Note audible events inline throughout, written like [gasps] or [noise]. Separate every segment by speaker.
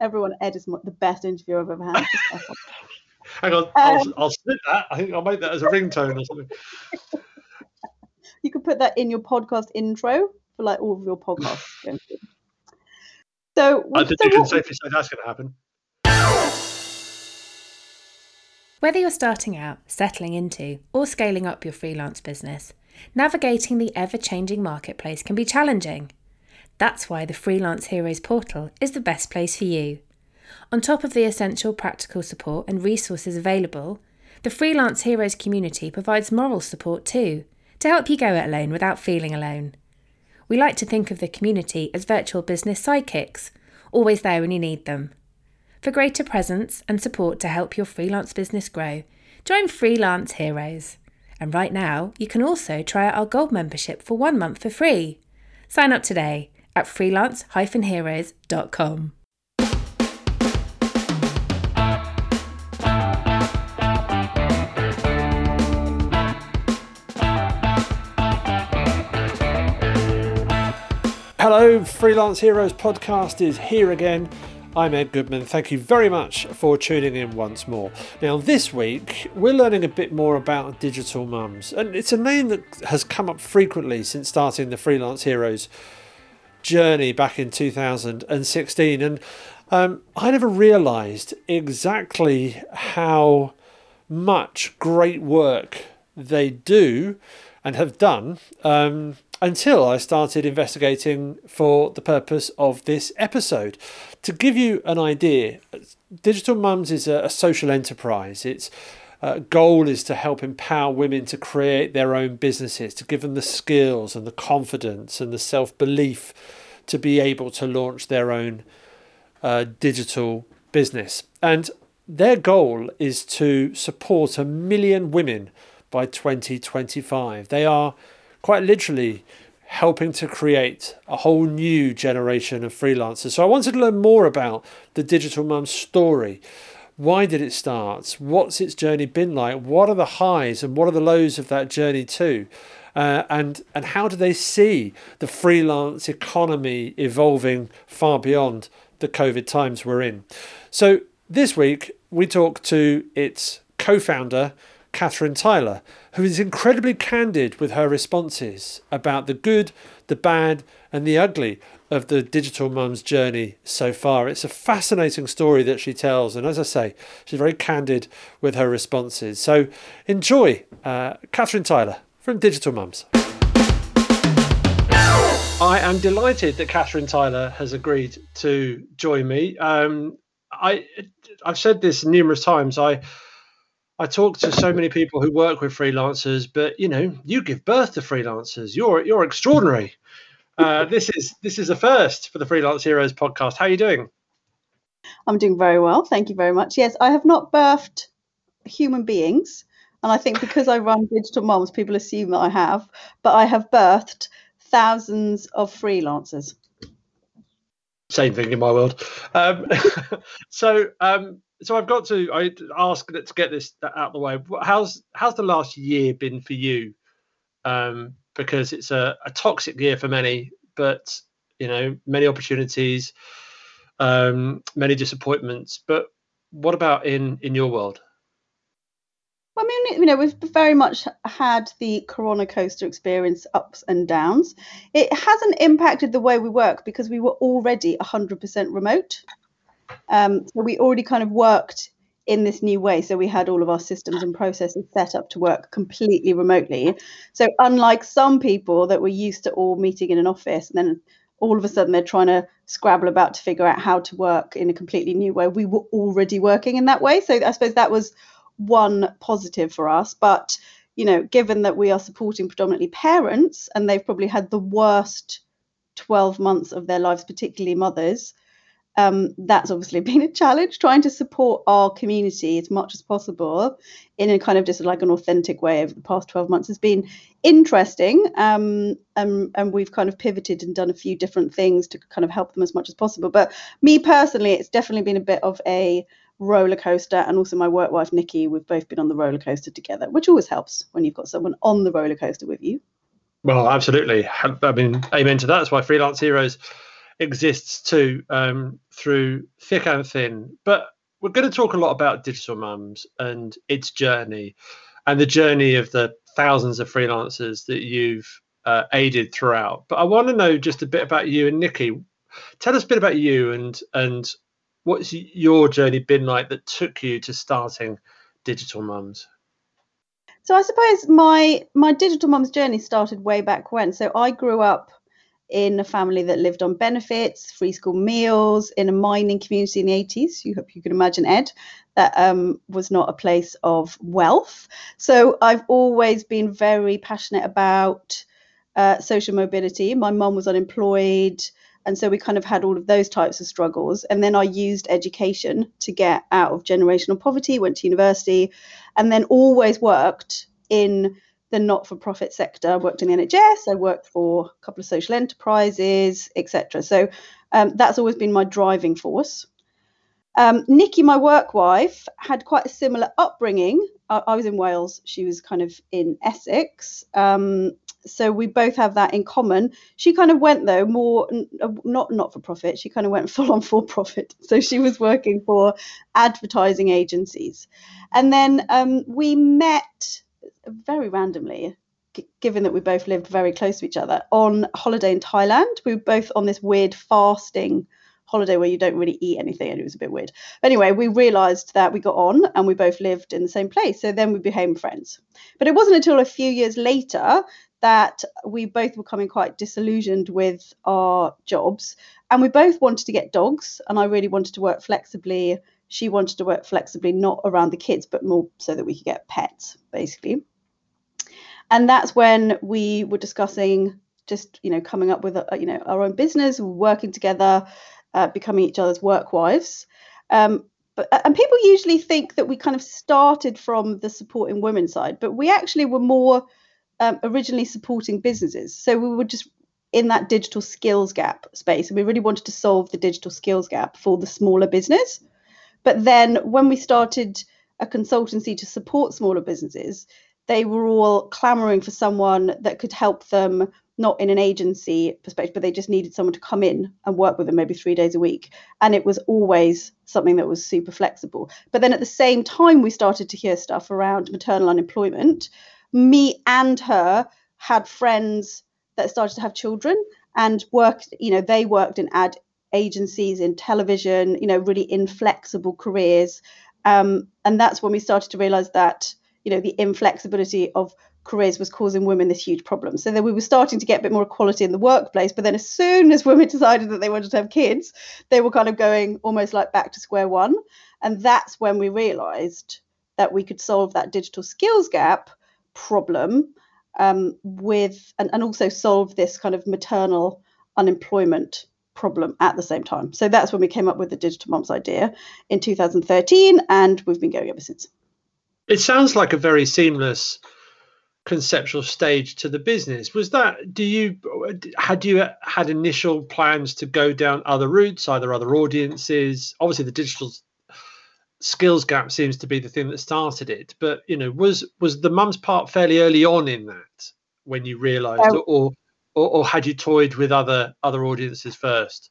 Speaker 1: Everyone, Ed is the best interview I've ever had. [laughs]
Speaker 2: Hang on, I'll, um, I'll snip that. I think I'll make that as a ringtone or something. [laughs]
Speaker 1: you could put that in your podcast intro for like all of your podcasts. [laughs] so,
Speaker 2: I think
Speaker 1: so
Speaker 2: you can safely say that's going to happen.
Speaker 3: Whether you're starting out, settling into, or scaling up your freelance business, navigating the ever changing marketplace can be challenging. That's why the Freelance Heroes portal is the best place for you. On top of the essential practical support and resources available, the Freelance Heroes community provides moral support too, to help you go it alone without feeling alone. We like to think of the community as virtual business sidekicks, always there when you need them. For greater presence and support to help your freelance business grow, join Freelance Heroes. And right now, you can also try out our gold membership for one month for free. Sign up today at freelance-heroes.com.
Speaker 2: Hello, Freelance Heroes podcast is here again. I'm Ed Goodman. Thank you very much for tuning in once more. Now, this week we're learning a bit more about digital mums, and it's a name that has come up frequently since starting the Freelance Heroes journey back in 2016. And um, I never realised exactly how much great work they do and have done. Um, until I started investigating for the purpose of this episode. To give you an idea, Digital Mums is a, a social enterprise. Its uh, goal is to help empower women to create their own businesses, to give them the skills and the confidence and the self belief to be able to launch their own uh, digital business. And their goal is to support a million women by 2025. They are quite literally helping to create a whole new generation of freelancers. So I wanted to learn more about the Digital Mum story. Why did it start? What's its journey been like? What are the highs and what are the lows of that journey too? Uh, and and how do they see the freelance economy evolving far beyond the COVID times we're in? So this week we talk to its co-founder Kathryn Tyler, who is incredibly candid with her responses about the good, the bad, and the ugly of the digital mum's journey so far. It's a fascinating story that she tells, and as I say, she's very candid with her responses. So enjoy uh, Kathryn Tyler from Digital Mums. I am delighted that Kathryn Tyler has agreed to join me. Um, I I've said this numerous times. I I talk to so many people who work with freelancers, but you know, you give birth to freelancers. You're you're extraordinary. Uh, this is this is a first for the Freelance Heroes podcast. How are you doing?
Speaker 1: I'm doing very well, thank you very much. Yes, I have not birthed human beings, and I think because I run Digital Mums, people assume that I have, but I have birthed thousands of freelancers.
Speaker 2: Same thing in my world. Um, [laughs] so um, so I've got to I ask to get this out of the way. How's how's the last year been for you? Um, because it's a, a toxic year for many, but you know many opportunities, um, many disappointments. But what about in in your world?
Speaker 1: Well, I mean, you know, we've very much had the Corona coaster experience ups and downs. It hasn't impacted the way we work because we were already 100% remote. Um, so we already kind of worked in this new way. So we had all of our systems and processes set up to work completely remotely. So unlike some people that were used to all meeting in an office and then all of a sudden they're trying to scrabble about to figure out how to work in a completely new way, we were already working in that way. So I suppose that was one positive for us. But you know, given that we are supporting predominantly parents and they've probably had the worst 12 months of their lives, particularly mothers, um, that's obviously [laughs] been a challenge trying to support our community as much as possible in a kind of just like an authentic way over the past 12 months has been interesting. Um, and, and we've kind of pivoted and done a few different things to kind of help them as much as possible. But me personally it's definitely been a bit of a roller coaster and also my work wife nikki we've both been on the roller coaster together which always helps when you've got someone on the roller coaster with you.
Speaker 2: Well absolutely. I mean amen to that. That's why freelance heroes exists too um, through thick and thin. But we're going to talk a lot about digital mums and its journey and the journey of the thousands of freelancers that you've uh, aided throughout. But I want to know just a bit about you and Nikki. Tell us a bit about you and and what's your journey been like that took you to starting Digital Mums?
Speaker 1: So I suppose my my digital mums journey started way back when. So I grew up in a family that lived on benefits, free school meals, in a mining community in the 80s. You hope you can imagine, Ed, that um, was not a place of wealth. So I've always been very passionate about uh, social mobility. My mum was unemployed. And so we kind of had all of those types of struggles. And then I used education to get out of generational poverty, went to university, and then always worked in the not for profit sector. I worked in the NHS, I worked for a couple of social enterprises, etc. So um, that's always been my driving force. Um, Nikki, my work wife, had quite a similar upbringing. I, I was in Wales, she was kind of in Essex. Um, so we both have that in common. She kind of went though more uh, not not for profit. She kind of went [laughs] full on for profit. So she was working for advertising agencies, and then um, we met very randomly. given that we both lived very close to each other on holiday in Thailand, we were both on this weird fasting holiday where you don't really eat anything and it was a bit weird. Anyway, we realized that we got on and we both lived in the same place. So then we became friends. But it wasn't until a few years later that we both were becoming quite disillusioned with our jobs and we both wanted to get dogs and i really wanted to work flexibly she wanted to work flexibly not around the kids but more so that we could get pets basically and that's when we were discussing just you know coming up with a, you know our own business working together uh, becoming each other's work wives um, but, and people usually think that we kind of started from the supporting women side but we actually were more um, originally supporting businesses. So we were just in that digital skills gap space, and we really wanted to solve the digital skills gap for the smaller business. But then when we started a consultancy to support smaller businesses, they were all clamoring for someone that could help them not in an agency perspective, but they just needed someone to come in and work with them maybe three days a week. And it was always something that was super flexible. But then at the same time, we started to hear stuff around maternal unemployment me and her had friends that started to have children and worked, you know, they worked in ad agencies, in television, you know, really inflexible careers. Um, and that's when we started to realize that, you know, the inflexibility of careers was causing women this huge problem. So then we were starting to get a bit more equality in the workplace. But then as soon as women [laughs] decided that they wanted to have kids, they were kind of going almost like back to square one. And that's when we realized that we could solve that digital skills gap problem um, with and, and also solve this kind of maternal unemployment problem at the same time. So that's when we came up with the digital mums idea in 2013, and we've been going ever since.
Speaker 2: It sounds like a very seamless conceptual stage to the business. Was that do you had you had initial plans to go down other routes, either other audiences? Obviously, the digital skills gap seems to be the thing that started it. But you know, was was the mum's part fairly early on in that when you realised, um, or, or or had you toyed with other other audiences first?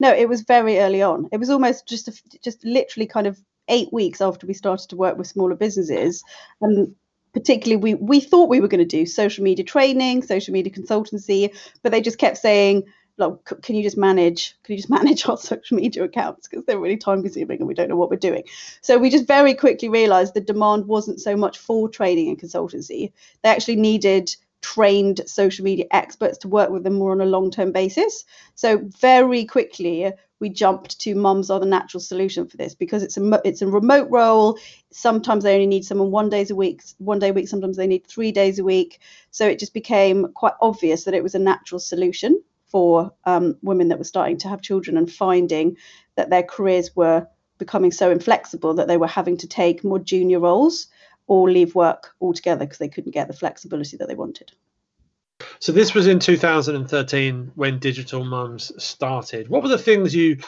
Speaker 1: No, it was very early on. It was almost just a, just literally kind of eight weeks after we started to work with smaller businesses, and particularly we we thought we were going to do social media training, social media consultancy, but they just kept saying like, can you just manage can you just [laughs] manage our social media accounts? Because they're really time consuming and we don't know what we're doing. So we just very quickly realized the demand wasn't so much for training and consultancy. They actually needed trained social media experts to work with them more on a long term basis. So very quickly we jumped to mums are the natural solution for this because it's a it's a remote role sometimes they only need someone one days a week one day a week sometimes they need three days a week so it just became quite obvious that it was a natural solution for um, women that were starting to have children and finding that their careers were becoming so inflexible that they were having to take more junior roles or leave work altogether because they couldn't get the flexibility that they wanted.
Speaker 2: So this was in 2013 when Digital Mums started. What were the things you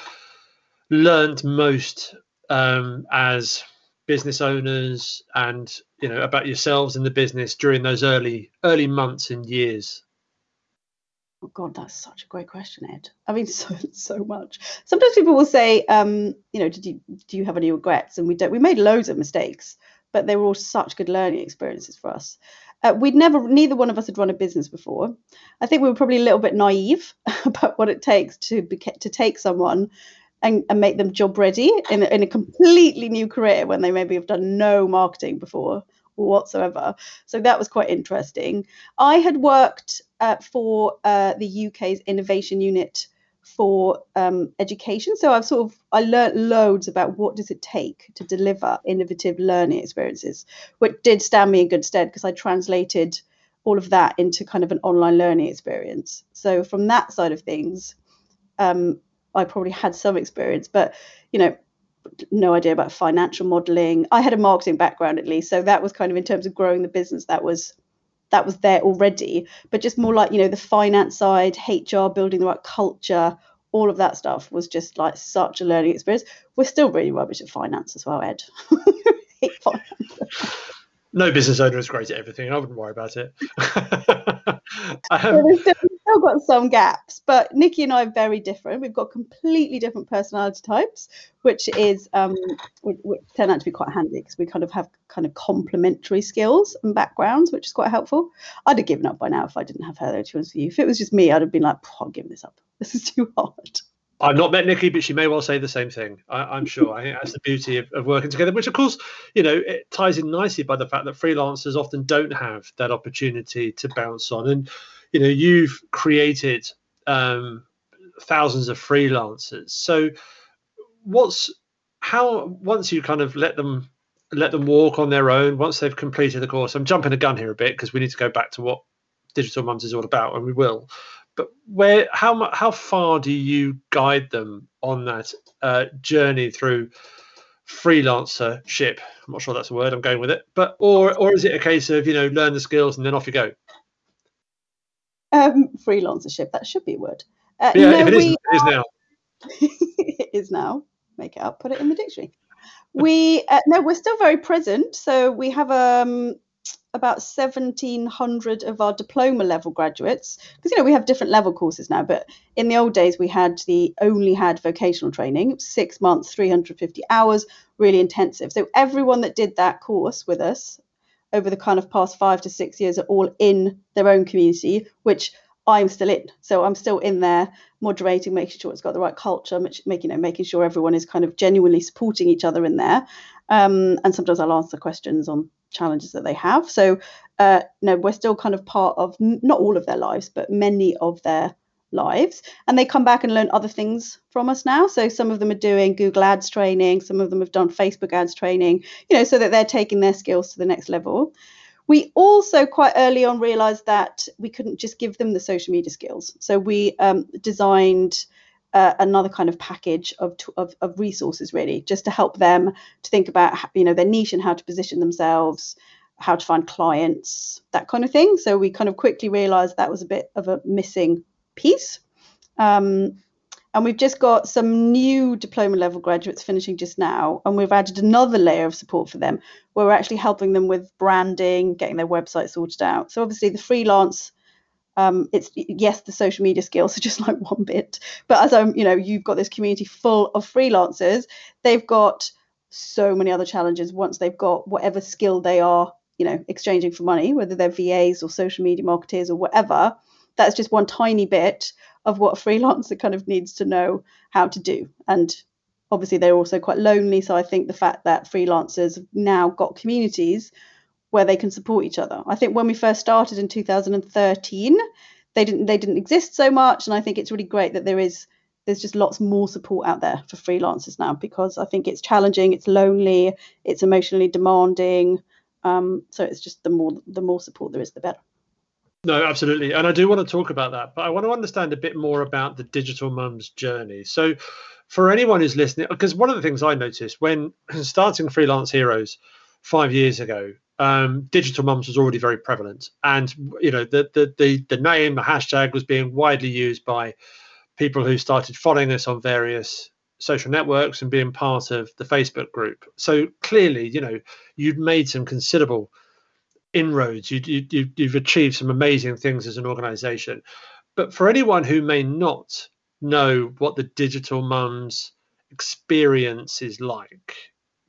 Speaker 2: learned most um, as business owners and you know about yourselves in the business during those early early months and years
Speaker 1: Oh God, that's such a great question, Ed. I mean, [laughs] so so much. Sometimes people will say, um, you know, did you do you have any regrets? And we don't. We made loads of mistakes, but they were all such good learning experiences for us. Uh, we'd never, neither one of us had run a business before. I think we were probably a little bit naive [laughs] about what it takes to be, to take someone and, and make them job ready in, in a completely new career when they maybe have done no marketing before whatsoever. So that was quite interesting. I had worked uh, for uh, the UK's innovation unit for um, education. So I've sort of I learned loads about what does it take to deliver innovative learning experiences, which did stand me in good stead because I translated all of that into kind of an online learning experience. So from that side of things, um, I probably had some experience, but you know, no idea about financial modeling. I had a marketing background at least, so that was kind of in terms of growing the business. That was that was there already, but just more like you know the finance side, HR, building the right culture, all of that stuff was just like such a learning experience. We're still really rubbish at finance as well, Ed. [laughs]
Speaker 2: no business owner is great at everything. I wouldn't worry about it. [laughs]
Speaker 1: um, we've, still, we've still got some gaps, but Nikki and I are very different. We've got completely different personality types, which is um, which, which turn out to be quite handy because we kind of have kind of complementary skills and backgrounds, which is quite helpful. I'd have given up by now if I didn't have her there. To be you, if it was just me, I'd have been like, I'm giving this up. [laughs] This is too hard.
Speaker 2: I've not met Nikki, but she may well say the same thing. I, am sure. I think that's the beauty of, of, working together, which of course, you know, it ties in nicely by the fact that freelancers often don't have that opportunity to bounce on. And, you know, you've created um, thousands of freelancers. So what's how once you kind of let them let them walk on their own, once they've completed the course, I'm jumping the gun here a bit because we need to go back to what digital mums is all about, and we will but where how how far do you guide them on that uh, journey through freelancership? I'm not sure that's a word. I'm going with it, but or or is it a case of you know learn the skills and then off you go?
Speaker 1: Um, freelancership that should be a word.
Speaker 2: Uh, yeah, no, if it, we, is, it is now. [laughs]
Speaker 1: it is now. Make it up. Put it in the dictionary. We uh, no, we're still very present. So we have um about 1700 of our diploma level graduates because you know we have different level courses now but in the old days we had the only had vocational training six months 350 hours really intensive so everyone that did that course with us over the kind of past five to six years are all in their own community which I'm still in. So I'm still in there moderating, making sure it's got the right culture, making you know, making sure everyone is kind of genuinely supporting each other in there. Um, and sometimes I'll answer questions on challenges that they have. So, uh, no, we're still kind of part of not all of their lives, but many of their lives. And they come back and learn other things from us now. So, some of them are doing Google Ads training, some of them have done Facebook Ads training, you know, so that they're taking their skills to the next level. We also quite early on realized that we couldn't just give them the social media skills. So, we um, designed uh, another kind of package of, of, of resources really just to help them to think about you know their niche and how to position themselves how to find clients that kind of thing so we kind of quickly realized that was a bit of a missing piece. Um, and we've just got some new diploma level graduates finishing just now and we've added another layer of support for them. Where we're actually helping them with branding getting their website sorted out. So obviously the freelance um, it's yes the social media skills are [laughs] just like one bit but as i'm you know you've got this community full of freelancers they've got so many other challenges once they've got whatever skill they are you know exchanging for money whether they're VAs or social media marketers or whatever that's just one tiny bit of what a freelancer kind of needs to know how to do and obviously they're also quite lonely so i think the fact that freelancers have now got communities where they can support each other. I think when we first started in 2013, they didn't they didn't exist so much, and I think it's really great that there is there's just lots more support out there for freelancers now because I think it's challenging, it's lonely, it's emotionally demanding. Um, so it's just the more the more support there is, the better.
Speaker 2: No, absolutely, and I do want to talk about that, but I want to understand a bit more about the digital mum's journey. So, for anyone who's listening, because one of the things I noticed when [clears throat] starting Freelance Heroes five years ago, um, digital mums was already very prevalent, and you know the, the the the name, the hashtag was being widely used by people who started following us on various social networks and being part of the Facebook group. So clearly, you know, you'd made some considerable inroads. You, you, you've achieved some amazing things as an organization. but for anyone who may not know what the digital mums experience is like,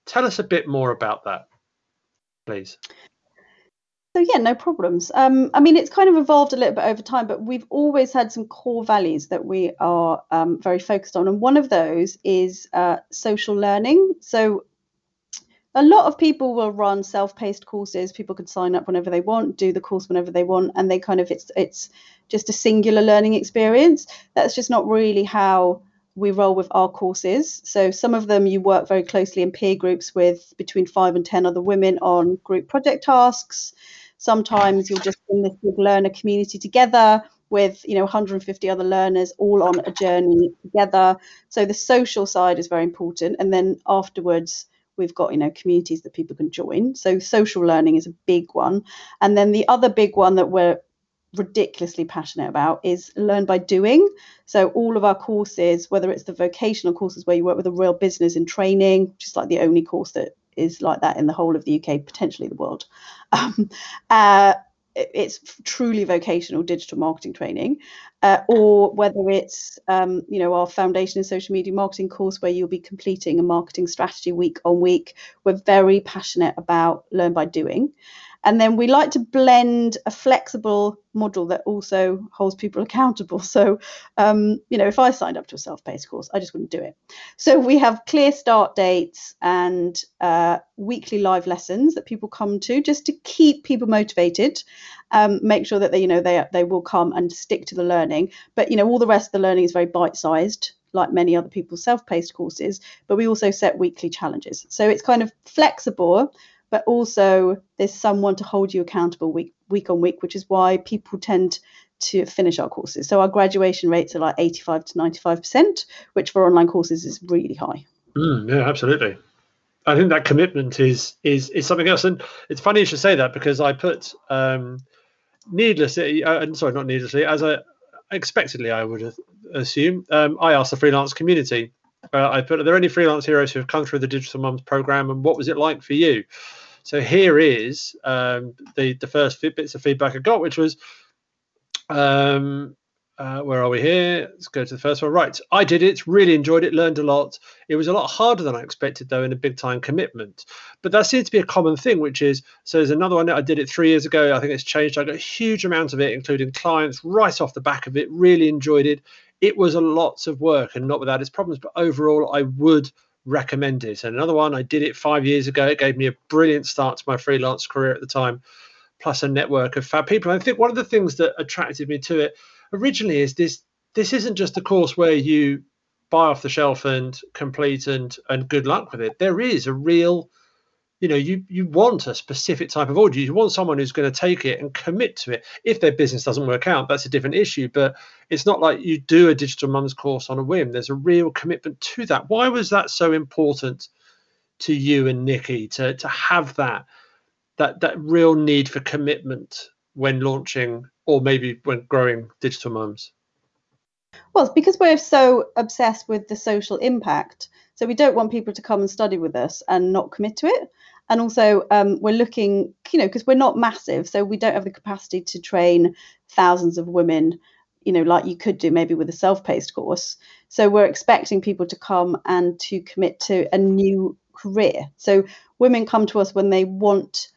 Speaker 2: tell us a bit more about that, please.
Speaker 1: So yeah, no problems. Um, I mean, it's kind of evolved a little bit over time, but we've always had some core values that we are um, very focused on, and one of those is uh, social learning. So a lot of people will run self-paced courses. People can sign up whenever they want, do the course whenever they want, and they kind of it's it's just a singular learning experience. That's just not really how we roll with our courses. So some of them you work very closely in peer groups with between five and ten other women on group project tasks. Sometimes you'll just bring this big learner community together with you know 150 other learners all on a journey together. So the social side is very important, and then afterwards we've got you know communities that people can join. So social learning is a big one, and then the other big one that we're ridiculously passionate about is learn by doing. So all of our courses, whether it's the vocational courses where you work with a real business in training, just like the only course that is like that in the whole of the UK, potentially the world. [laughs] Um, uh, it's truly vocational digital marketing training, uh, or whether it's um, you know our foundation in social media marketing course where you'll be completing a marketing strategy week on week. We're very passionate about learn by doing, and then we like to blend a flexible model that also holds people accountable. So, um, you know, if I signed up to a self paced course, I just wouldn't do it. So, we have clear start dates and uh, weekly live lessons that people come to just to keep people motivated. Um, make sure that they, you know, they they will come and stick to the learning. But you know, all the rest of the learning is very bite sized like many other people's self-paced courses but we also set weekly challenges so it's kind of flexible but also there's someone to hold you accountable week week on week, which is why people tend to finish our courses. So our graduation rates are like 85 to 95%, which for online courses is really high.
Speaker 2: Mm, yeah, absolutely. I think that commitment is is is something else, and it's funny you should say that because I put um, needlessly, uh, sorry, not needlessly, as I expectedly, I would assume. Um, I asked the freelance community. Uh, I put, are there any freelance heroes who have come through the Digital Mums program, and what was it like for you? So here is um, the the first bits of feedback I got, which was, um, uh, where are we here? Let's go to the first one. Right, I did it, really enjoyed it, learned a lot. It was a lot harder than I expected, though, in a big time commitment. But that seems to be a common thing, which is so. There's another one. That I did it three years ago. I think it's changed. I got a huge amount of it, including clients, right off the back of it. Really enjoyed it. It was a lot of work, and not without its problems. But overall, I would recommend it. And another one, I did it five years ago. It gave me a brilliant start to my freelance career at the time, plus a network of fab people. I think one of the things that attracted me to it originally is this this isn't just a course where you buy off the shelf and complete and and good luck with it. There is a real you know you you want a specific type of audience. You want someone who's going to take it and commit to it. If their business doesn't work out that's a different issue but it's not like you do a digital mums course on a whim. There's a real commitment to that. Why was that so important to you and nikki to to have that that that real need for commitment when launching or maybe when growing digital mums
Speaker 1: well because we're so obsessed with the social impact so we don't want people to come and study with us and not commit to it. And also, um, we're looking, you know, because we're not massive, so we don't have the capacity to train thousands of women, you know, like you could do maybe with a self-paced course. So we're expecting people to come and to commit to a new career. So women come to us when they want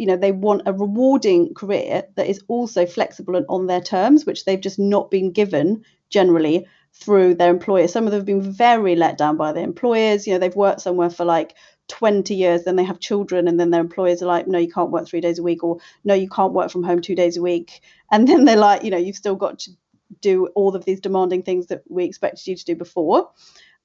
Speaker 1: you know they want a rewarding career that is also flexible and on their terms which they've just not been given generally through their employers. Some of them have been very let down by their employers. You know, they've worked somewhere for like 20 years, then they have children, and then their employers are like, no, you can't work three days a week, or no, you can't work from home two days a week. And then they're like, you know, you've still got to do all of these demanding things that we expected you to do before.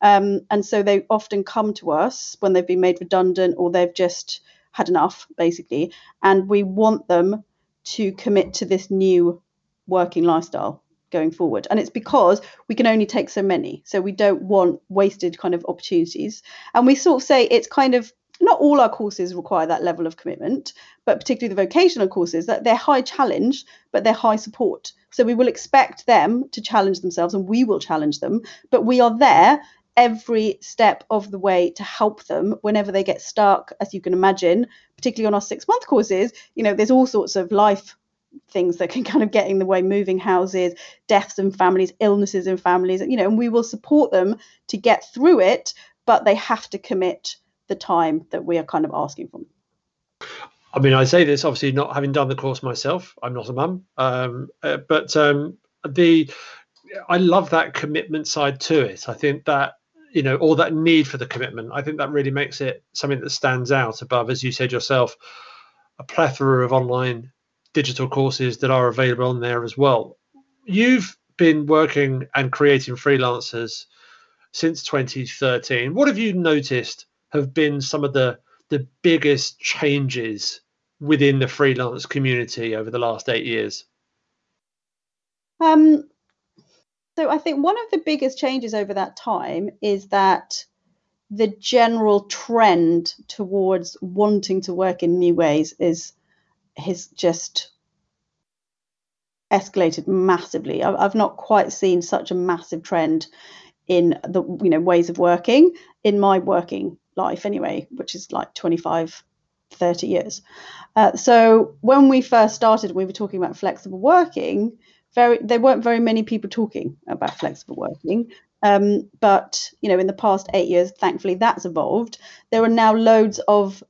Speaker 1: Um, and so they often come to us when they've been made redundant or they've just had enough, basically. And we want them to commit to this new working lifestyle going forward. And it's because we can only take so many. So we don't want wasted kind of opportunities. And we sort of say it's kind of not all our courses require that level of commitment, but particularly the vocational courses, that they're high challenge, but they're high support. So we will expect them to challenge themselves and we will challenge them, but we are there every step of the way to help them whenever they get stuck, as you can imagine, particularly on our six month courses. You know, there's all sorts of life things that can kind of get in the way moving houses deaths in families illnesses in families you know and we will support them to get through it but they have to commit the time that we are kind of asking from them
Speaker 2: I mean, I say this obviously not having done the course myself. I'm not a mum, um, uh, but um, the I love that commitment side to it. I think that you know, all that need for the commitment. I think that really makes it something that stands out above, as you said yourself, a plethora of online digital courses that are available on there as well. You've been working and creating freelancers since 2013. What have you noticed have been some of the the biggest changes within the freelance community over the last eight years?
Speaker 1: Um, so I think one of the biggest changes over that time is that the general trend towards wanting to work in new ways is has just escalated massively. I've not quite seen such a massive trend in the you know ways of working in my working life anyway, which is like 25, 30 years. Uh, so when we first started, we were talking about flexible working. Very, there weren't very many people talking about flexible working. Um, but you know, in the past eight years, thankfully, that's evolved. There are now loads of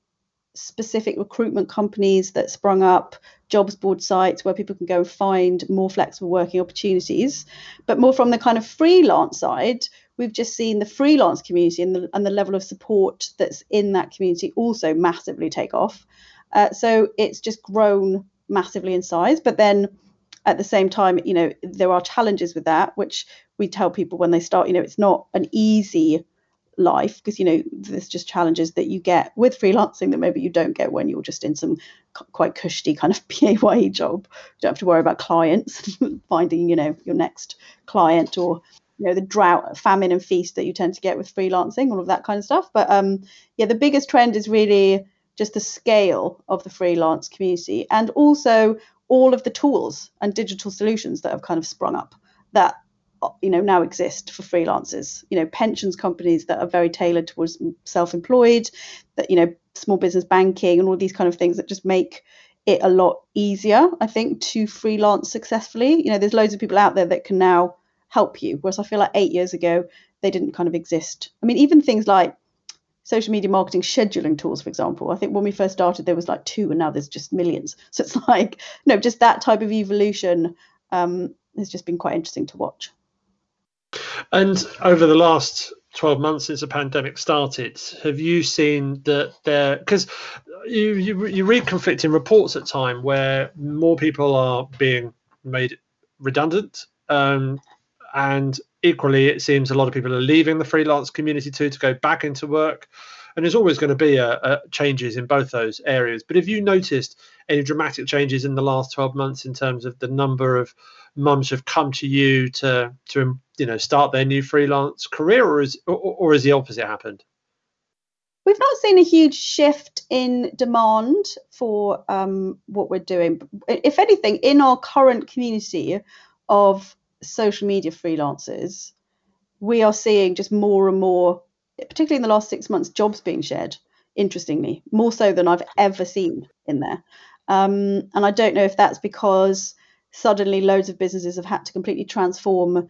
Speaker 1: specific recruitment companies that sprung up, jobs board sites where people can go and find more flexible working opportunities. But more from the kind of freelance side, we've just seen the freelance community and the, and the level of support that's in that community also massively take off. Uh, so it's just grown massively in size. But then at the same time, you know, there are challenges with that, which we tell people when they start, you know, it's not an easy life because you know there's just challenges that you get with freelancing that maybe you don't get when you're just in some quite cushy kind of [laughs] PAYE job. You don't have to worry about clients [laughs] finding you know your next client or you know the drought famine and feast that you tend to get with freelancing all of that kind of stuff but um yeah the biggest trend is really just the scale of the freelance community and also all of the tools and digital solutions that have kind of sprung up that uh, you know now exist for freelancers you know pensions companies that are very tailored towards self-employed that you know small business banking and all these kind of things that just make it a lot easier i think to freelance successfully you know there's loads of people out there that can now help you. Whereas I feel like eight years ago, they didn't kind of exist. I mean, even things like social media marketing scheduling tools, for example. I think when we first started, there was like two, and now there's just millions. [laughs] So it's like, no, just that type of evolution um, has just been quite interesting to watch.
Speaker 2: And over the last 12 months since the pandemic started, have you seen that there, because you, you, you read conflicting reports at time where more people are being made redundant um, and equally, it seems a lot of people are leaving the freelance community too to go back into work. And there's always going to be a, a changes in both those areas. But have you noticed any dramatic changes in the last 12 months in terms of the number of mums who've come to you to to um, you know start their new freelance career, or is or, or has the opposite happened?
Speaker 1: We've not seen a huge shift in demand for um, what we're doing. If anything, in our current community of social media freelancers, we are seeing just more and more, particularly in the last six months, jobs being shared. Interestingly, more so than I've ever seen in there. Um, and I don't know if that's because suddenly loads of businesses have had to completely transform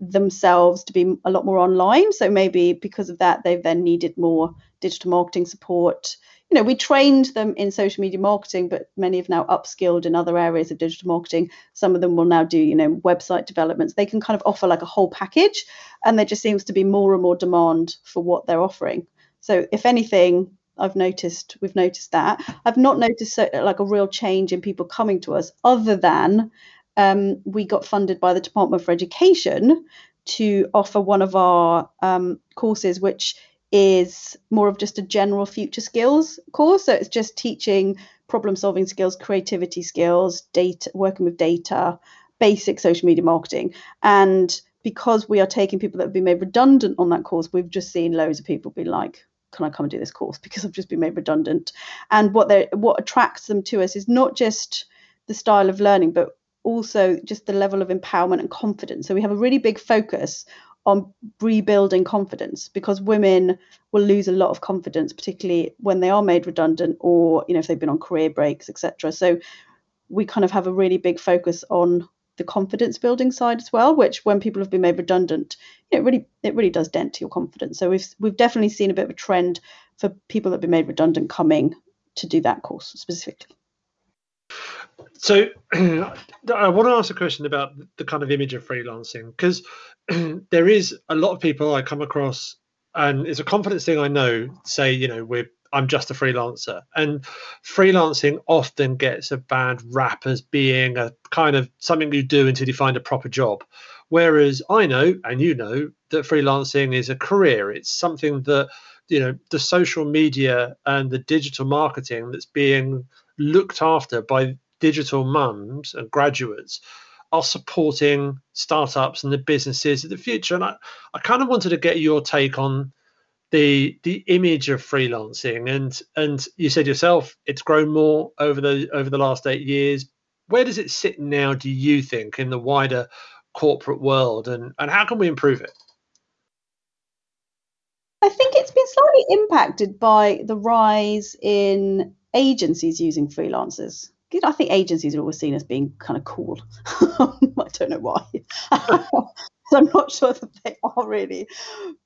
Speaker 1: themselves to be a lot more online. So maybe because of that, they've then needed more digital marketing support you know, we trained them in social media marketing, but many have now upskilled in other areas of digital marketing. Some of them will now do, you know, website developments. They can kind of offer like a whole package, and there just seems to be more and more demand for what they're offering. So, if anything, I've noticed we've noticed that. I've not noticed so, like a real change in people coming to us, other than um, we got funded by the Department for Education to offer one of our um, courses, which is more of just a general future skills course. So it's just teaching problem solving skills, creativity skills, data, working with data, basic social media marketing. And because we are taking people that have been made redundant on that course, we've just seen loads of people be like, can I come and do this course [laughs] because I've just been made redundant? And what they what attracts them to us is not just the style of learning, but also just the level of empowerment and confidence. So we have a really big focus on rebuilding confidence because women will lose a lot of confidence particularly when they are made redundant or you know if they've been on career breaks etc so we kind of have a really big focus on the confidence building side as well, which when people have been made redundant, it really it really does dent to your confidence. So we've we've definitely seen a bit of a trend for people that have been made redundant coming to do that course specifically.
Speaker 2: So [clears throat] I want to ask a question about the kind of image of freelancing because [clears throat] there is a lot of people I come across, and it's a confidence thing I know. Say, you know, we're I'm just a freelancer, and freelancing often gets a bad rap as being a kind of something you do until you find a proper job. Whereas I know, and you know, that freelancing is a career. It's something that you know the social media and the digital marketing that's being looked after by digital mums and graduates are supporting startups and the businesses of the future. And I, I kind of wanted to get your take on the the image of freelancing and and you said yourself it's grown more over the over the last eight years. Where does it sit now, do you think, in the wider corporate world and, and how can we improve it?
Speaker 1: I think it's been slightly impacted by the rise in agencies using freelancers. I think agencies are always seen as being kind of cool. [laughs] I don't know why. [laughs] [laughs] I'm not sure that they are really.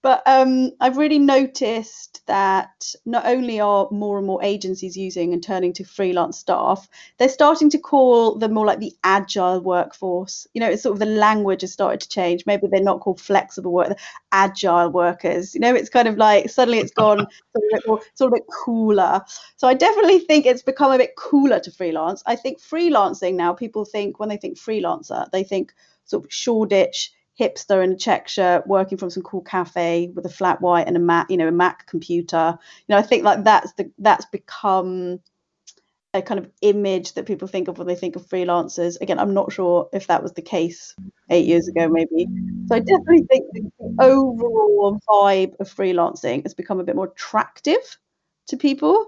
Speaker 1: But um, I've really noticed that not only are more and more agencies using and turning to freelance staff, they're starting to call them more like the agile workforce. You know, it's sort of the language has started to change. Maybe they're not called flexible work, agile workers. You know, it's kind of like suddenly it's gone [laughs] sort of, more, sort of a bit cooler. So I definitely think it's become a bit cooler to freelance. I think freelancing now, people think when they think freelancer, they think sort of Shoreditch hipster in a check shirt working from some cool cafe with a flat white and a Mac, you know, a Mac computer. You know, I think like that's the that's become a kind of image that people think of when they think of freelancers. Again, I'm not sure if that was the case eight years ago, maybe. So I definitely think the overall vibe of freelancing has become a bit more attractive to people,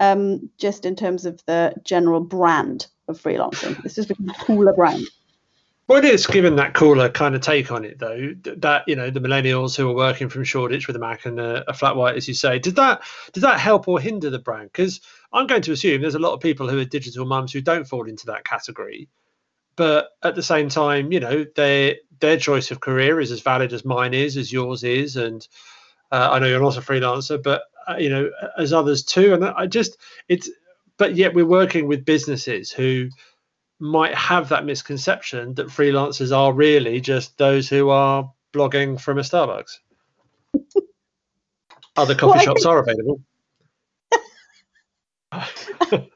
Speaker 1: um, just in terms of the general brand of freelancing. It's just become a cooler brand.
Speaker 2: Well, it is given that cooler kind of take on it, though. That you know, the millennials who are working from Shoreditch with a Mac and a, a flat white, as you say, did that did that help or hinder the brand? Because I'm going to assume there's a lot of people who are digital mums who don't fall into that category, but at the same time, you know, their their choice of career is as valid as mine is, as yours is, and uh, I know you're not a freelancer, but uh, you know, as others too. And I just it's, but yet we're working with businesses who might have that misconception that freelancers are really just those who are blogging from a Starbucks. [laughs] Other coffee well, shops think... are available. [laughs]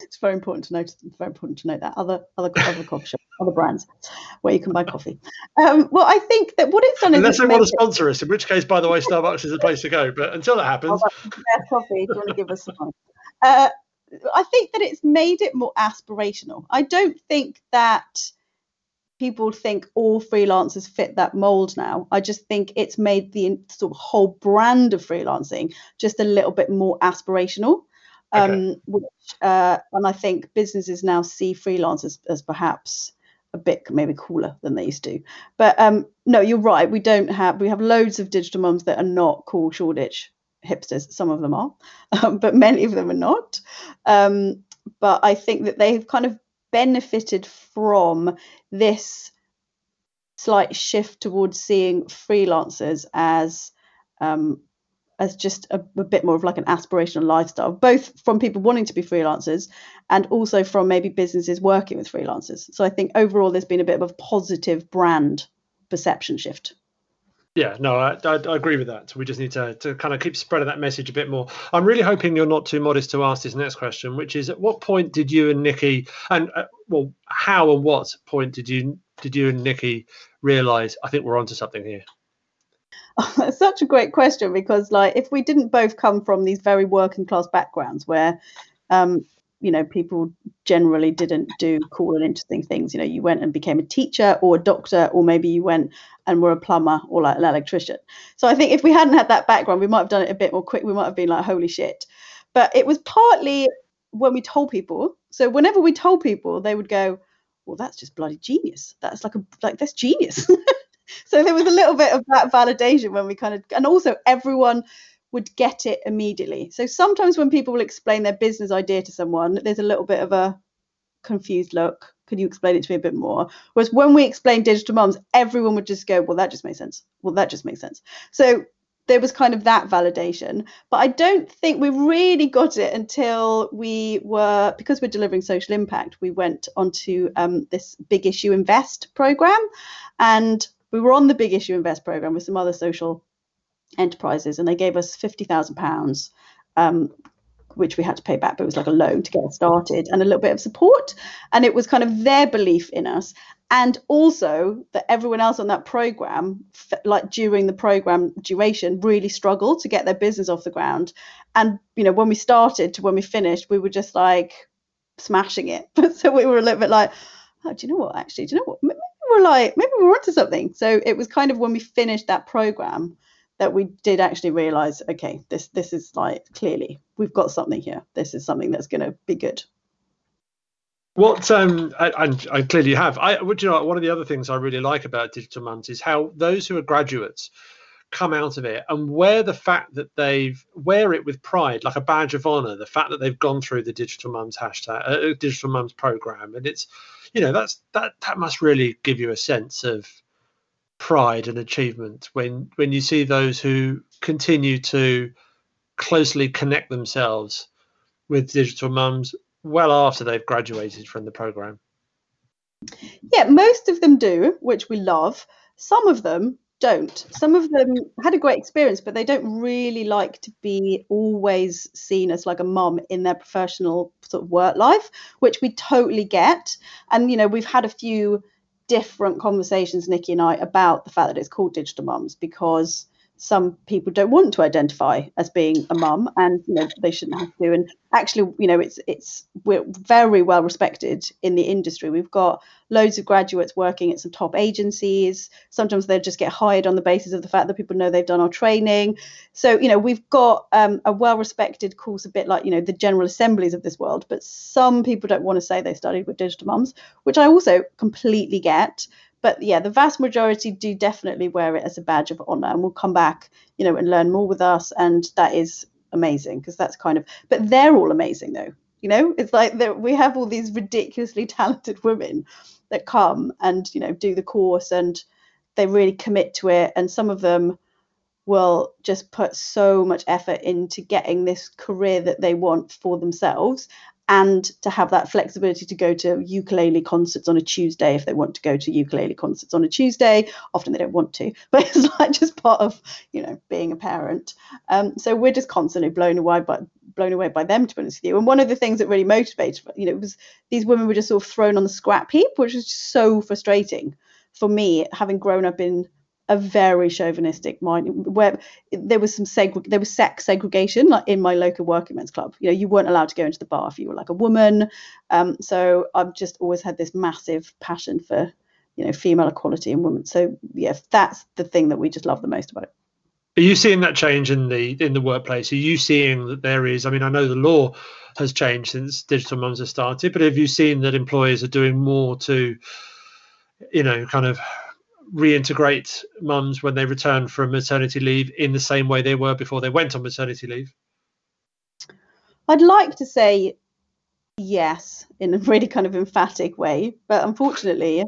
Speaker 1: it's very important to note. Very important to note that other other other coffee shops, other brands, where you can buy coffee. Um, well, I think that what it's done
Speaker 2: unless they want to sponsor us, in which case, by the way, Starbucks is the place to go. But until that happens, oh,
Speaker 1: coffee. Do you want to give us some? Uh, I think that it's made it more aspirational. I don't think that people think all freelancers fit that mold now. I just think it's made the sort of whole brand of freelancing just a little bit more aspirational. Um, which, uh, and I think businesses now see freelancers as perhaps a bit maybe cooler than they used to. But um, no, you're right. We don't have we have loads of digital mums that are not cool Shoreditch hipsters. Some of them are, um, [laughs] but many of them are not. Um, but I think that they've kind of benefited from this slight shift towards seeing freelancers as um, as just a, a, bit more of like an aspirational lifestyle, both from people wanting to be freelancers and also from maybe businesses working with freelancers. So I think overall there's been a bit of a positive brand perception shift.
Speaker 2: Yeah, no, I, I, I, agree with that. We just need to, to kind of keep spreading that message a bit more. I'm really hoping you're not too modest to ask this next question, which is: at what point did you and Nikki, and uh, well, how and what point did you did you and Nikki realise I think we're onto something here?
Speaker 1: Oh, that's [laughs] such a great question because, like, if we didn't both come from these very working class backgrounds where um, you know people generally didn't do cool and interesting things. You know you went and became a teacher or a doctor or maybe you went and were a plumber or like an electrician. So i think if we hadn't had that background we might have done it a bit more quick. We might have been like holy shit. But it was partly when we told people. So whenever we told people they would go well that's just bloody genius. That's like a like that's genius. [laughs] So there was a little bit of that validation when we kind of and also everyone would get it immediately. So sometimes when people will explain their business idea to someone, there's a little bit of a confused look. Could you explain it to me a bit more? Whereas when we explained digital mums, everyone would just go, well, that just makes sense. Well, that just makes sense. So there was kind of that validation. But I don't think we really got it until we were, because we're delivering social impact, we went onto um, this Big Issue Invest program. And we were on the Big Issue Invest program with some other social enterprises, and they gave us £50,000. Um, which we had to pay back, but it was like a loan to get started and a little bit of support. And it was kind of their belief in us and also that everyone else on that program like during the program duration really struggled to get their business off the ground and you know when we started to when we finished we were just like smashing it [laughs] so we were a little bit like oh, do you know what actually do you know what maybe we're like maybe we're onto something so it was kind of when we finished that program that we did actually realize okay this this is like clearly we've got something here this is something that's going to be good
Speaker 2: what um, I, I, clearly have. I, would you know, one of the other things I really like about Digital Mums is how those who are graduates come out of it and wear the fact that they've wear it with pride, like a badge of honor. The fact that they've gone through the Digital Mums hashtag, uh, Digital Mums program, and it's, you know, that's that that must really give you a sense of pride and achievement when when you see those who continue to closely connect themselves with digital mums well after they've graduated from the program.
Speaker 1: Yeah, most of them do, which we love. Some of them don't. Some of them had a great experience, but they don't really like to be always seen as like a mum in their professional sort of work life, which we totally get. And you know, we've had a few different conversations, Nikki and I, about the fact that it's called digital mums because some people don't want to identify as being a mum and you know they shouldn't have to. And actually you know it's it's we're very well respected in the industry. We've got loads of graduates working at some top agencies. Sometimes they just get hired on the basis of the fact that people know they've done our training. So you know we've got um, a well respected course a bit like you know the general assemblies of this world. But some people don't want to say they studied with digital mums which i also completely get but yeah, the vast majority do definitely wear it as a badge of honor and will come back, you know, and learn more with us. And that is amazing because that's kind of, but they're all amazing though. You know, it's like we have all these ridiculously [laughs] talented women that come and, you know, do the course and they really commit to it. And some of them will just put so much effort into getting this career that they want for themselves and to have that flexibility to go to ukulele concerts on a Tuesday if they want to go to ukulele concerts on a Tuesday. Often they don't want to, [laughs] but it's like just part of you know being a parent. Um, so we're just constantly blown away by blown away by them to be honest with you. And one of the things that really motivated you know was these women were just sort of thrown on the scrap heap, which was just so frustrating for me having grown up in a very chauvinistic mind where there was some seg- there was sex segregation like in my local working men's club. You know you weren't allowed to go into the bar if you were like a woman. Um, so i've just always had this massive passion for you know female equality and women. So yeah that's the thing that we just love the most about it.
Speaker 2: Are you seeing that change in the in the workplace? Are you seeing that there is i mean i know the law has changed since digital mums have started but have you seen that employers are doing more to you know kind of reintegrate mums when they return from maternity leave in the same way they were before they went on maternity leave?
Speaker 1: I'd like to say yes in a really kind of emphatic way, but unfortunately,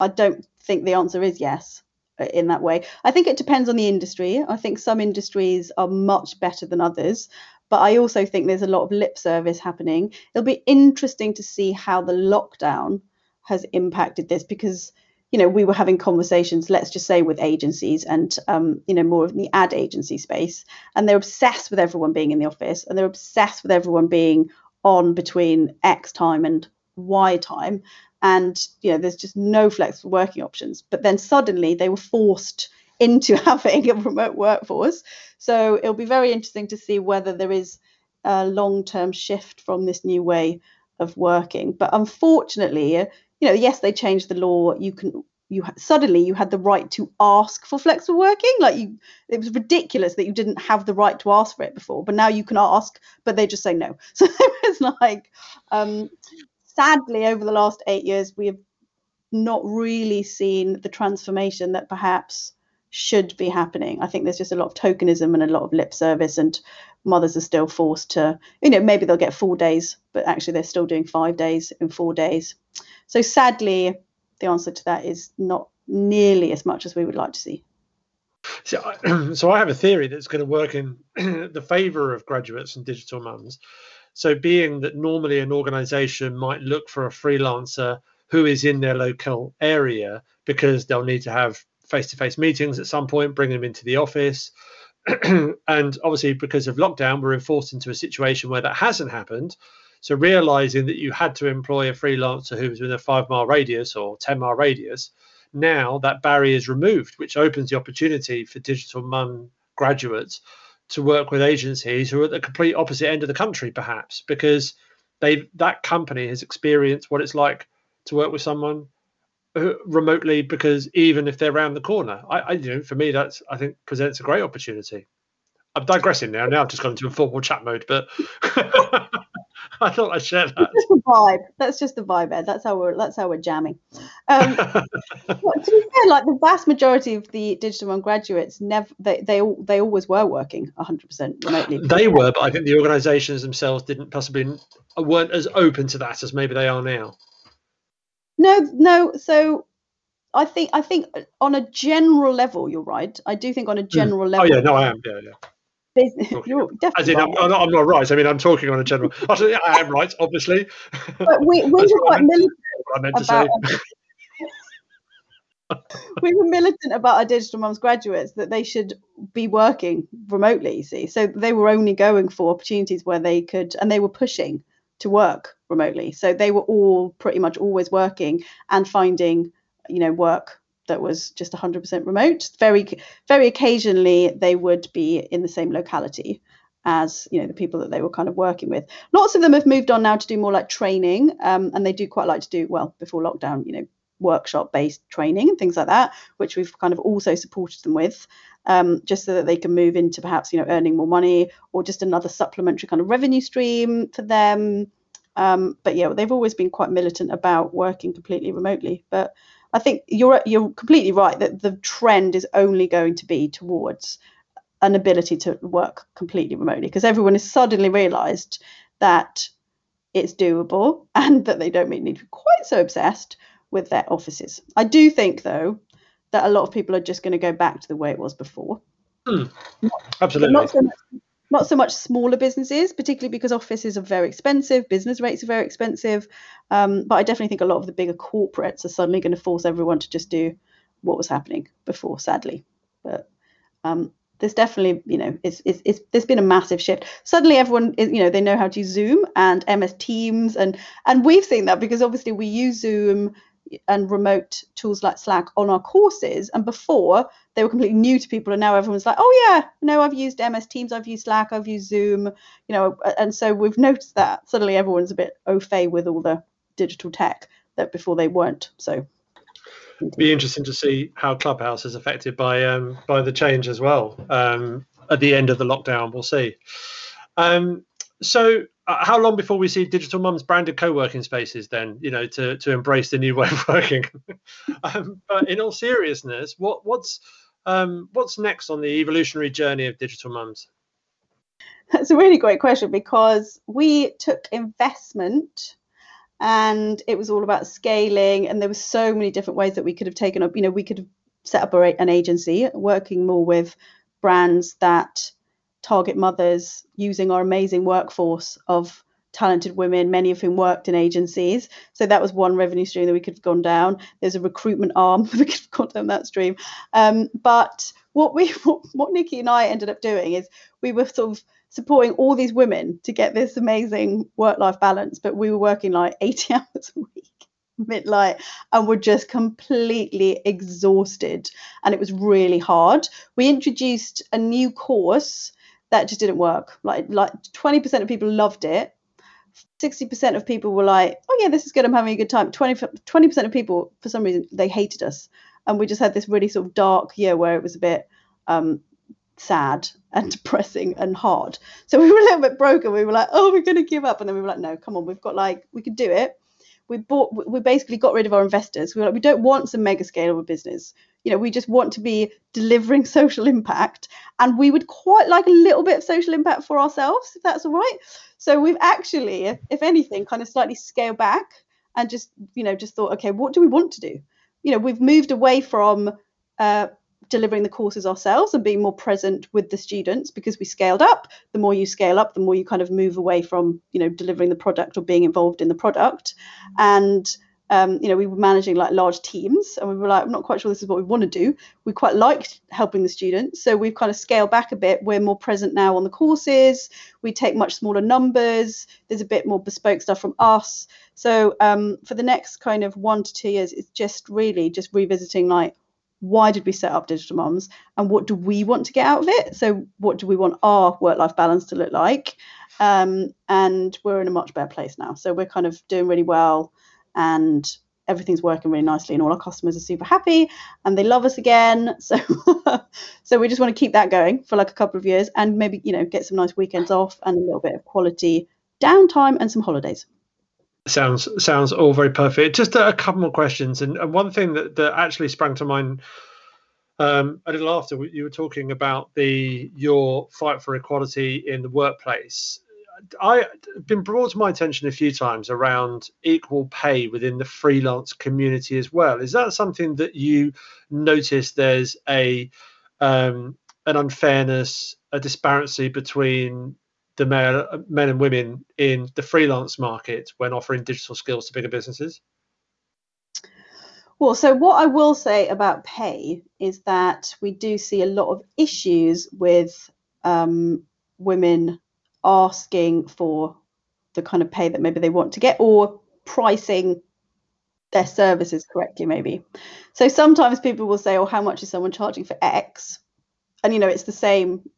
Speaker 1: I don't think the answer is yes uh, in that way. I think it depends on the industry. I think some industries are much better than others, but I also think there's a lot of lip service happening. It'll be interesting to see how the lockdown has impacted this because you know, we were having conversations, let's just say with agencies and, um, you know, more of the ad agency space. And they're obsessed with everyone being in the office and they're obsessed with everyone being on between X time and Y time. And, you know, there's just no flexible working options. But then suddenly they were forced into [laughs] having a remote workforce. So it'll be very interesting to see whether there is a long term shift from this new way of working. But unfortunately, you know, yes, they changed the law. You can you suddenly you had the right to ask for flexible working like you it was ridiculous that you didn't have the right to ask for it before but now you can ask but they just say no [laughs] so it's like um, sadly over the last eight years we have not really seen the transformation that perhaps should be happening. I think there's just a lot of tokenism and a lot of lip service, and mothers are still forced to, you know, maybe they'll get four days, but actually they're still doing five days in four days. So sadly, the answer to that is not nearly as much as we would like to see.
Speaker 2: So I, [clears throat] so I have a theory that's going to work in [clears throat] the favour of graduates and digital mums. So, being that normally an organisation might look for a freelancer who is in their local area because they'll need to have face-to-face meetings at some point, bring them into the office, [clears throat] and obviously because of lockdown, we're enforced into a situation where that hasn't happened. So, realizing that you had to employ a freelancer who was within a five-mile radius or ten-mile radius now that barrier is removed, which opens the opportunity for digital mum graduates to work with agencies who are at the complete opposite end of the country, perhaps, because they that company has experienced what it's like to work with someone remotely because even if they're around the corner, I, I you know for me that's I think presents a great opportunity. I'm digressing now. Now I've just gone into a formal chat mode, but [laughs] [laughs] I thought I'd share that. That's
Speaker 1: just the vibe. That's just the vibe, Ed. That's how we're that's how we're jamming. Um, [laughs] to be fair, like the vast majority of the digital mum graduates never they they all they always were working 100 percent remotely. [gasps]
Speaker 2: They were, but I think the organisations themselves didn't possibly weren't as open to that as maybe they are now.
Speaker 1: No, no. So I think I think on a general level, you're right. I do think on a hmm. general mm. level.
Speaker 2: Oh yeah, no, I am. Yeah, yeah
Speaker 1: business. You're definitely.
Speaker 2: In, I'm, I'm, not, I'm, not, right. I mean, I'm talking on a general. I, I am right, obviously.
Speaker 1: But we, we were quite militant. About, [laughs] we were militant about our digital mums graduates that they should be working remotely. You see, so they were only going for opportunities where they could, and they were pushing to work remotely. So they were all pretty much always working and finding, you know, work that was just 100% remote. Very, very occasionally they would be in the same locality as you know the people that they were kind of working with. Lots of them have moved on now to do more like training, um, and they do quite like to do well before lockdown. You know, workshop based training and things like that, which we've kind of also supported them with. Um, just so that they can move into perhaps you know earning more money or just another supplementary kind of revenue stream for them. Um, but yeah, they've always been quite militant about working completely remotely. But I think you're you're completely right that the trend is only going to be towards an ability to work completely remotely because everyone has suddenly realised that it's doable [laughs] and that they don't need to be quite so obsessed with their offices. I do think though that a lot of people are just going to go back to the way it was before.
Speaker 2: Mm, absolutely. Not so,
Speaker 1: much, not so much smaller businesses, particularly because offices are very expensive, business rates are very expensive. Um, but I definitely think a lot of the bigger corporates are suddenly going to force everyone to just do what was happening before, sadly. But um, there's definitely, you know, it's, it's, it's, there's been a massive shift. Suddenly, everyone, is, you know, they know how to use Zoom and MS Teams, and and we've seen that because obviously we use Zoom and remote tools like Slack on our courses. And before they were completely new to people, and now everyone's like, oh yeah, no, I've used MS Teams, I've used Slack, I've used Zoom, you know. And so we've noticed that suddenly everyone's a bit au fait with all the digital tech that before they weren't. So
Speaker 2: be interesting to see how Clubhouse is affected by um, by the change as well. Um, at the end of the lockdown, we'll see. Um, so uh, how long before we see digital mums branded co-working spaces then you know to to embrace the new [laughs] way of working [laughs] um, but in all seriousness what what's um, what's next on the evolutionary journey of digital mums?
Speaker 1: That's a really great question because we took investment and it was all about scaling and there were so many different ways that we could have taken up you know we could have set up an agency working more with brands that target mothers using our amazing workforce of talented women, many of whom worked in agencies. So that was one revenue stream that we could have gone down. There's a recruitment arm [laughs] we could have gone down that stream. Um, but what we [laughs] what, what Nikki and I ended up doing is we were sort of supporting all these women to get this amazing work-life balance, but we were working like [laughs] 80 hours a week midlight and were just completely exhausted and it was really hard we introduced a new course that just didn't work. Like like 20% of people loved it. 60% of people were like, oh yeah, this is good. I'm having a good time. 20 20% of people, for some reason, they hated us, and we just had this really sort of dark year where it was a bit um, sad and [laughs] depressing and hard. So we were a little bit broken. We were like, oh, we're going to give up, and then we were like, no, come on, we've got like we could do it. We bought we basically got rid of our investors. We like, we don't want some mega scale of a business. You know, we just want to be delivering [laughs] social impact, and we would quite like a little bit of social impact for ourselves, if that's all right. So we've actually, if anything, kind of slightly scaled back and just you know just thought, okay, what do we want to do? You know, we've moved away from uh, delivering the courses ourselves and being more present with the students because we scaled up. The more you scale up the more you kind of move away from you know delivering the product or being involved in the product. And um, you know we were managing like large teams and we were like i'm not quite sure this is what we want to do. We quite liked helping the students so we've kind of scaled back a bit. We're more present now on the courses. We take much smaller numbers. There's a bit more bespoke stuff from us. So um, for the next kind of one to two years it's just really just revisiting like why did we set up digital mums and what do we want to get out of it? So what do we want our work life balance to look like? Um, and we're in a much better place now. So we're kind of doing really well and everything's working really nicely and all our customers are super happy and they love us again. [laughs] So so we just want to keep that going for like a couple of years and maybe you know get some nice weekends off and a little bit of quality downtime and some holidays
Speaker 2: sounds sounds all very perfect. Just a, a couple more questions, and, and, one thing that, that actually sprang to mind um, a little after you were talking about the your fight for equality in the workplace. I've been brought to my attention a few times around equal pay within the freelance community as well. Is that something that you notice? There's a um, an unfairness, a disparity between the male, men and women in the freelance market when offering digital skills to bigger businesses?
Speaker 1: Well, so what I will say about pay is that we do see a lot of issues with um, women asking for the kind of pay that maybe they want to get or pricing their services correctly, maybe. So sometimes people will say, Oh, how much is someone charging for X? And you know, it's the same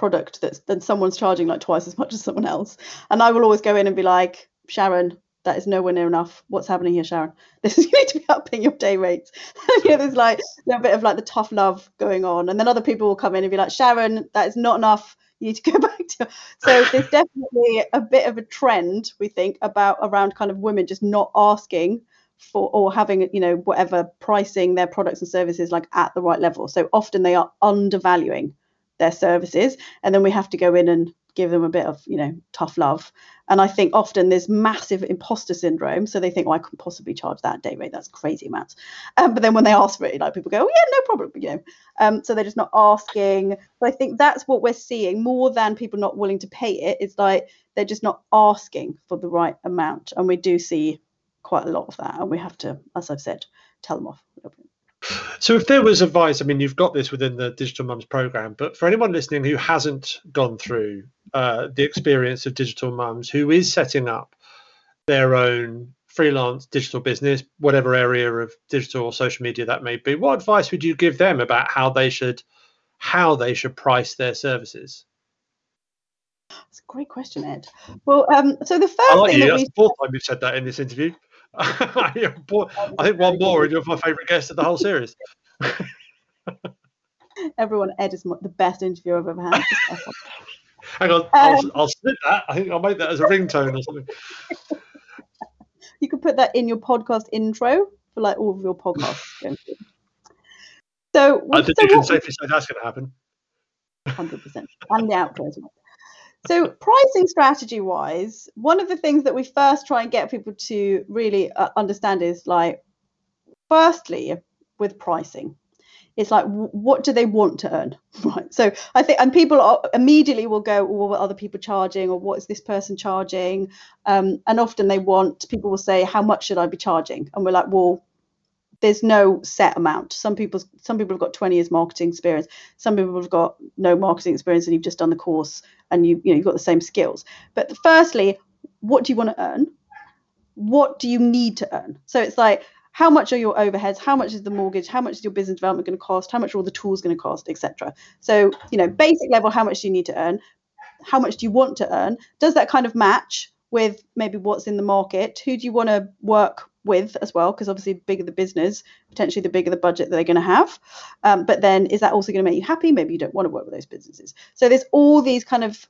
Speaker 1: product that's then someone's charging like twice as much as someone else. And I will always go in and be like, Sharon, that is nowhere near enough. What's happening here, Sharon? [laughs] This is you need to be upping your day rates. [laughs] you know, there's like a bit of like the tough love going on. And then other people will come in and be like, Sharon, that is not enough. You need to go [laughs] back to so there's definitely a bit of a trend, we think, about around kind of women just not asking for or having you know whatever pricing their products and services like at the right level so often they are undervaluing their services and then we have to go in and give them a bit of you know tough love. And i think often there's massive imposter syndrome so they think well i couldn't possibly charge that day rate. That's crazy amounts. Um, but then when they ask for it like people go oh yeah no problem you know. Um, so they're just not asking. But i think that's what we're seeing more than people not willing to pay it it's like they're just not asking for the right amount. And we do see quite a lot of that and we have to as i've said tell them off
Speaker 2: so, if there was advice, I mean, you've got this within the Digital Mums program, but for anyone listening who hasn't gone through uh, the experience of Digital Mums, who is setting up their own freelance digital business, whatever area of digital or social media that may be, what advice would you give them about how they should how they should price their services?
Speaker 1: That's a great question, Ed. Well, um, so the first
Speaker 2: like
Speaker 1: thing
Speaker 2: you.
Speaker 1: that
Speaker 2: That's
Speaker 1: we
Speaker 2: the fourth time you've said that in this interview. [laughs] I think one more, and you're my favourite guest of the whole series. [laughs]
Speaker 1: Everyone, Ed is the best interview I've ever had. [laughs]
Speaker 2: Hang on, um, I'll, I'll snip that. I think I'll make that as a ringtone or something.
Speaker 1: You could put that in your podcast intro for like all of your podcasts. so,
Speaker 2: I think
Speaker 1: so
Speaker 2: you can safely say that's going to happen.
Speaker 1: Hundred percent, and the outro as well. So, pricing strategy wise, one of the things that we first try and get people to really uh, understand is like, firstly, with pricing, it's like, what do they want to earn? [laughs] Right. So, I think, and people are, immediately will go, well, what are other people charging, or what is this person charging? Um, and often they want, people will say, how much should I be charging? And we're like, well, there's no set amount. Some people some people have got 20 years marketing experience. Some people have got no marketing experience and you've just done the course and you you know you've got the same skills. But firstly, what do you want to earn? What do you need to earn? So it's like how much are your overheads? How much is the mortgage? How much is your business development going to cost? How much are all the tools going to cost, etc. So you know, basic level, how much do you need to earn? How much do you want to earn? Does that kind of match with maybe what's in the market? Who do you want to work with as well because obviously the bigger the business potentially the bigger the budget that they're going to have um, but then is that also going to make you happy maybe you don't want to work with those businesses so there's all these kind of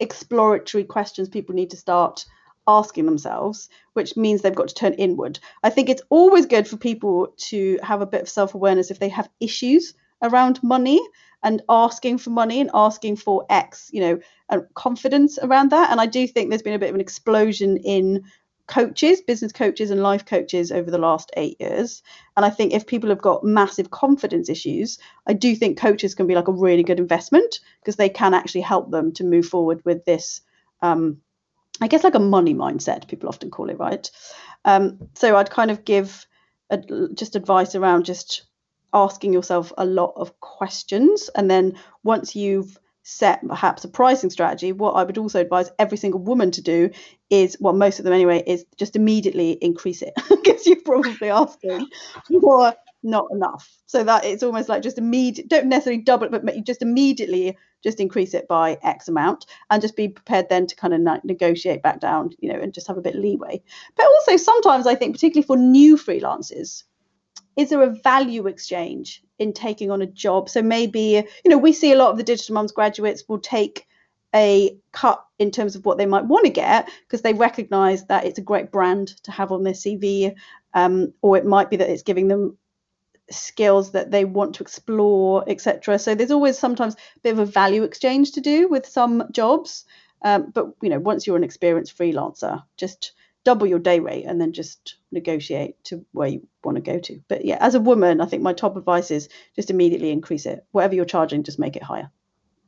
Speaker 1: exploratory questions people need to start asking themselves, which means they've got to turn inward. I think it's always good for people to have a bit of self awareness if they have issues around money and asking for money and asking for X, you know, confidence around that. And I do think there's been a bit of an explosion in coaches, business coaches, and life coaches over the last eight years. And I think if people have got massive confidence issues, I do think coaches can be like a really good investment because they can actually help them to move forward with this. Um, I guess like a money mindset, people often call it, right? Um, so I'd kind of give a, just advice around just asking yourself a lot of questions. And then once you've set perhaps a pricing strategy, what I would also advise every single woman to do is, well, most of them anyway, is just immediately increase it [laughs] because you're probably asking for not enough. So that it's almost like just immediate, don't necessarily double it, but just immediately just increase it by X amount and just be prepared then to kind of negotiate back down, you know, and just have a bit leeway. But also sometimes I think, particularly for new freelancers, is there a value exchange in taking on a job? So maybe, you know, we see a lot of the digital mums graduates will take a cut in terms of what they might want to get because they recognize that it's a great brand to have on their CV, um, or it might be that it's giving them skills that they want to explore, etc. So there's always sometimes a bit of a value exchange to do with some jobs. Um, but you know, once you're an experienced freelancer, just double your day rate and then just negotiate to where you want to go to. But yeah, as a woman, I think my top advice is just immediately increase it. Whatever you're charging, just make it higher.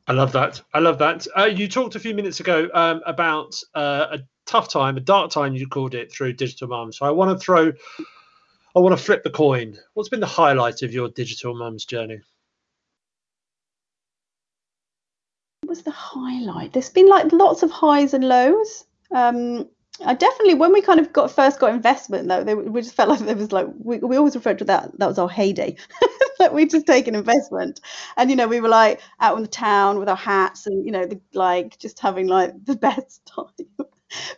Speaker 2: I love that. I love that. Uh, you talked a few minutes ago um, about uh, a tough time, a dark time, you called it through digital mum. So I want to throw, I want to flip the coin. What's been the highlight of your digital mum's journey?
Speaker 1: What was the highlight? There's been like lots of highs and lows. Um, I definitely when we kind of got first got investment though, they, we just felt like there was like we, we always referred to that that was our heyday, [laughs] that we just taken investment, and you know we were like out in the town with our hats and you know the, like just having like the [laughs] best time.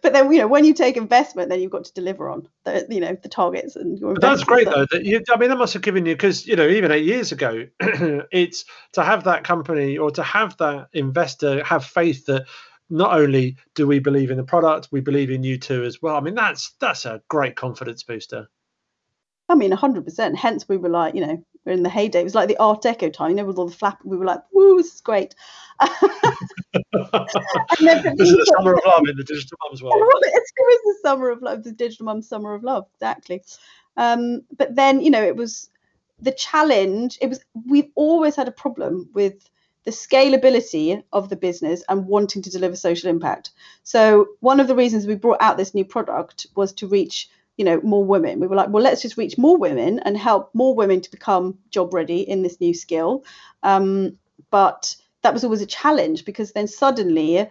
Speaker 1: but then you know when you take investment, then you've got to deliver on the you know the targets and your.
Speaker 2: that's great though. That you, I mean, that must have given you because you know even eight years ago, [clears throat] it's to have that company or to have that investor have faith that not only do we believe in the product, we believe in you too as well. I mean, that's that's a great confidence booster.
Speaker 1: I mean, hundred percent. Hence, we were like, you know, we're in the heyday. It was like the Art Deco time, you know, with all the flap. We were like, "Woo, this is great." [laughs]
Speaker 2: this is the summer of love in the digital mums world.
Speaker 1: It's, [laughs] it was the summer of love, the digital mum summer of love, exactly. Um, but then, you know, it was the challenge. It was we've always had a problem with the scalability of the business and wanting to deliver social impact. So one of the reasons we brought out this new product was to reach you know more women. We were like well let's just reach more women and help more women to become job ready in this new skill. Um, but that was always a challenge because then suddenly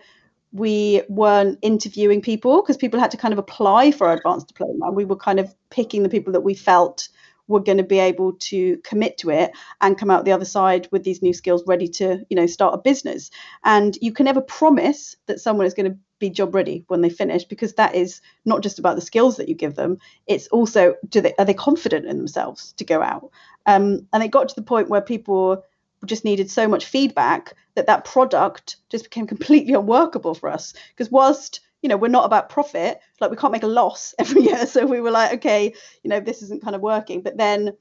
Speaker 1: we weren't interviewing people because people had to kind of apply for advanced diploma. We were kind of picking the people that we felt were going to be able to commit to it and come out the other side with these new skills ready to you know start a business. And you can never promise that someone is going to be job ready when they finish because that is not just about the skills that you give them it's also do they are they confident in themselves to go out? Um, and it got to the point where people just needed so much feedback that that product just became completely unworkable for us. Because whilst you know we're not about profit. Like we can't make a loss [laughs] every year. So we were like okay you know this isn't kind of working. But then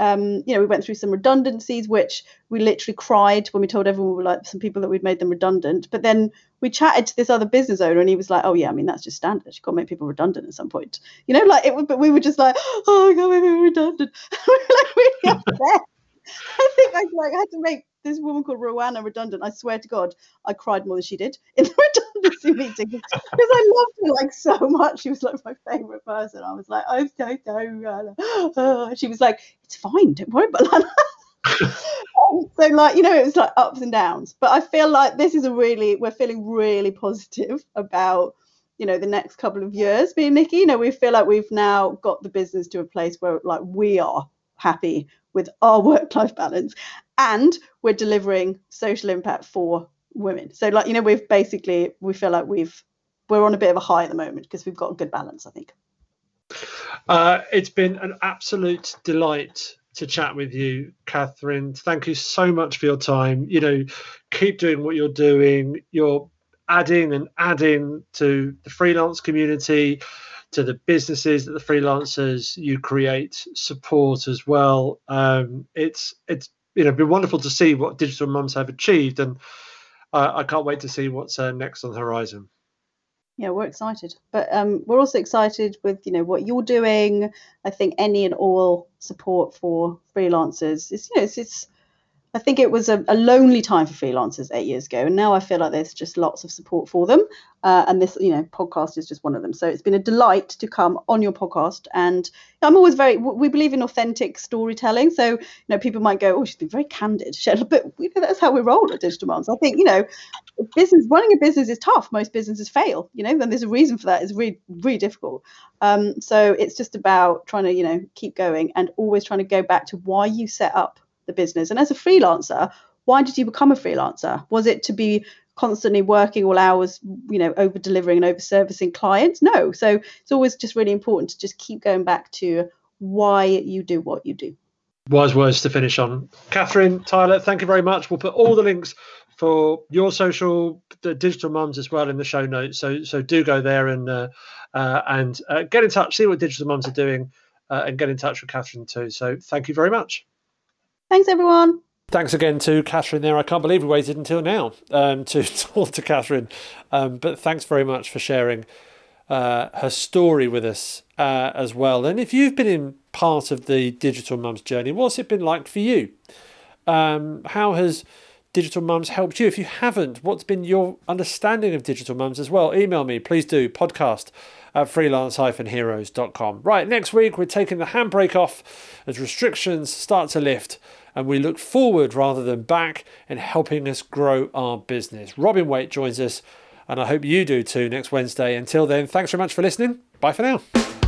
Speaker 1: um, you know we went through some redundancies which we literally cried when we told everyone we were like some people that we'd made them redundant. But then we chatted to this other business owner and he was like oh yeah i mean that's just standard. You've got to make people redundant at some point. You know like it would but we were just like [gasps] oh my god we're redundant. [laughs] We were like really? [laughs] Upset I think I like had to make this woman called Rowana redundant. I swear to God, I cried more than she did in the because I loved her like so much. She was like my favorite person. I was like, I'm so so. [gasps] she was like, it's fine, don't worry about that. [laughs] um, so like you know, it was like ups and downs. But I feel like this is a really we're feeling really positive about you know the next couple of years. And Nikki, you know, we feel like we've now got the business to a place where like we are happy with our work life balance and we're delivering social impact for women. So like you know we've basically we feel like we've we're on a bit of a high at the moment because we've got a good balance i think.
Speaker 2: Uh, it's been an absolute delight to chat with you Kathryn. Thank you so much for your time. You know keep doing what you're doing. You're adding and adding to the freelance community, to the businesses that the freelancers you create support as well. Um, it's it's you know been wonderful to see what digital mums have achieved, and uh, I can't wait to see what's uh, next on the horizon.
Speaker 1: Yeah, we're excited, but um, we're also excited with you know what you're doing. I think any and all support for freelancers is you know it's, it's I think it was a, a, lonely time for freelancers eight years ago, and now I feel like there's just lots of support for them. Uh, and this, you know, podcast is just one of them. So it's been a delight to come on your podcast, and I'm always very. We believe in authentic storytelling, so you know, people might go, "Oh, she's been very candid," but you know, that's how we roll at Digital Mums. I think you know, business running a business is tough. Most businesses fail, you know, and there's a reason for that. It's really, really difficult. Um, so it's just about trying to, you know, keep going and always trying to go back to why you set up the business. And as a freelancer, why did you become a freelancer? Was it to be constantly working all hours, you know, over delivering and over servicing clients? No. So it's always just really important to just keep going back to why you do what you do.
Speaker 2: Wise words to finish on. Kathryn, Tyler, thank you very much. We'll put all the links for your social, the digital mums as well in the show notes. So so do go there and uh, uh, and uh, get in touch, see what digital mums are doing, uh, and get in touch with Kathryn too. So thank you very much.
Speaker 1: Thanks, everyone.
Speaker 2: Thanks again to Kathryn there. I can't believe we waited until now um, to [laughs] talk to Kathryn. Um, but thanks very much for sharing uh, her story with us uh, as well. And if you've been in part of the Digital Mums journey, what's it been like for you? Um, how has Digital Mums helped you? If you haven't, what's been your understanding of Digital Mums as well? Email me, please do, podcast at freelance-heroes.com. Right, next week we're taking the handbrake off as restrictions start to lift and we look forward rather than back in helping us grow our business. Robin Waite joins us, and I hope you do too next Wednesday. Until then, thanks very much for listening. Bye for now.